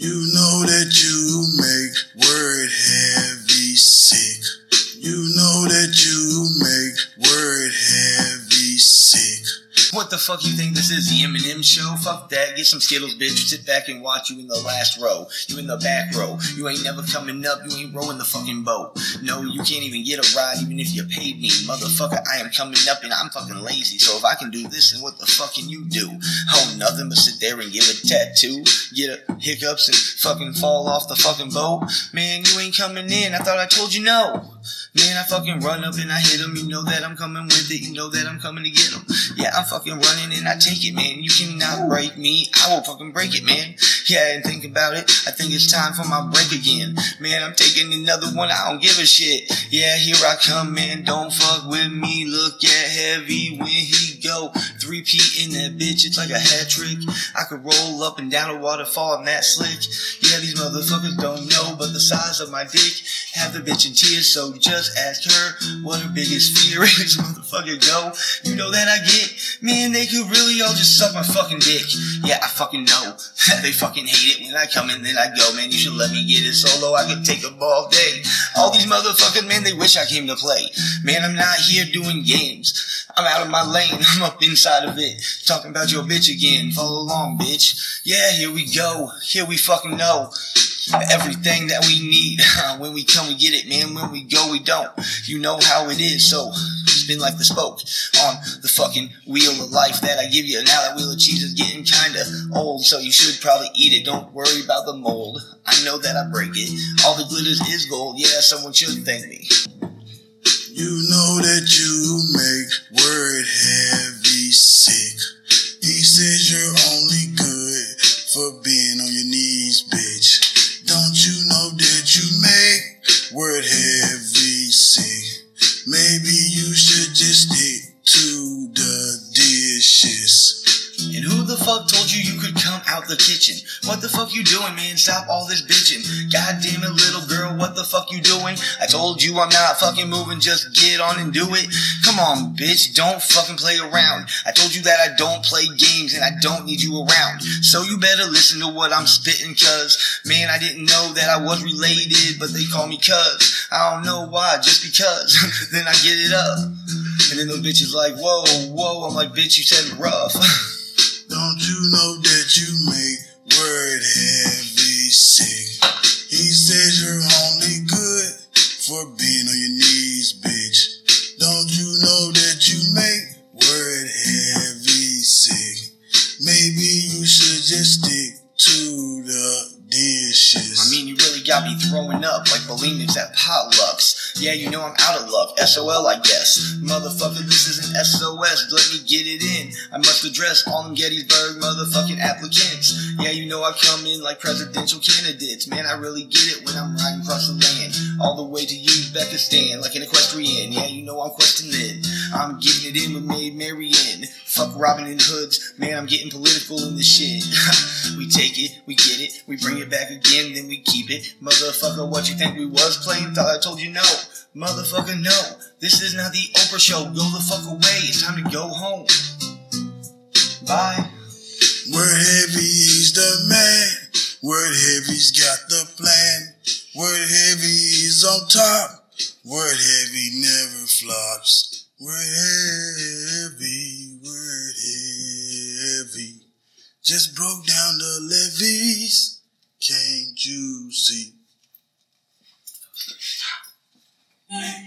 You know that you make word heavy sick. You know that you make word. What the fuck you think this is? The Eminem show? Fuck that. Get some Skittles, bitch. Sit back and watch you in the last row. You in the back row. You ain't never coming up. You ain't rowing the fucking boat. No, you can't even get a ride even if you paid me. Motherfucker, I am coming up and I'm fucking lazy. So if I can do this, then what the fuck can you do? Oh, nothing but sit there and give a tattoo. Get a hiccups and fucking fall off the fucking boat. Man, you ain't coming in. I thought I told you no. Man, I fucking run up and I hit him. You know that I'm coming with it. You know that I'm coming to get him. Yeah, I'm fucking running and I take it, man. You cannot break me. I will fucking break it, man. Yeah, and think about it. I think it's time for my break again. Man, I'm taking another one. I don't give a shit. Yeah, here I come, man. Don't fuck with me. Look at heavy when he go. P in that bitch. It's like a hat trick. I could roll up and down a waterfall. I'm that slick. Yeah, these motherfuckers don't know, but the size of my dick have the bitch in tears. So just ask her what her biggest fear is, motherfucker. Go. You know that I get. Man, they could really all just suck my fucking dick. Yeah, I fucking know. they fucking hate it when I come in, then I go. Man, you should let me get it solo. I could take a ball day. All these motherfuckers, man, they wish I came to play. Man, I'm not here doing games. I'm out of my lane. I'm up inside of it. Talking about your bitch again. Follow along, bitch. Yeah, here we go. Here we fucking know everything that we need. Uh, when we come, we get it, man. When we go, we don't. You know how it is. So spin like the spoke on the fucking wheel of life that I give you. Now that wheel of cheese is getting kinda old, so you should probably eat it. Don't worry about the mold. I know that I break it. All the glitters is gold. Yeah, someone should thank me. You know that you make word sick. Says you're only good for being on your knees, bitch. Don't you know that you make word heavy sick? Maybe you should just stick to the dishes. You you could come out the kitchen? What the fuck you doing, man? Stop all this bitching. God damn it, little girl, what the fuck you doing? I told you I'm not fucking moving, just get on and do it. Come on, bitch, don't fucking play around. I told you that I don't play games and I don't need you around. So you better listen to what I'm spitting, cuz, man, I didn't know that I was related, but they call me cuz. I don't know why, just because. then I get it up. And then those bitches like, whoa, whoa. I'm like, bitch, you said rough. Don't you know that you make word heavy sick? He says you're only good for being on your knees, bitch. Don't you know that you make word heavy sick? Maybe you should just stick to the dishes. I mean, you really got me throwing up like bulimics at potlucks. Yeah, you know I'm out of luck. SOL, I guess. Motherfucker, this isn't SOS. Let me get it in. I must address all them Gettysburg motherfucking applicants. Yeah, you know I come in like presidential candidates. Man, I really get it when I'm riding across the land. All the way to Uzbekistan, like an equestrian. Yeah, you know I'm questioning. I'm getting it in with Maid Marian. Fuck Robin and Hoods. Man, I'm getting political in this shit. we take it, we get it, we bring it back again, then we keep it. Motherfucker, what you think we was playing? Thought I told you no. Motherfucker, no. This is not the Oprah show. Go the fuck away. It's time to go home. Bye. Word heavy, Heavy's the man. Word Heavy's got the plan. Word Heavy's on top. Word Heavy never flops. Word Heavy, Word Heavy. Just broke down the levees. Can't you see? Yeah.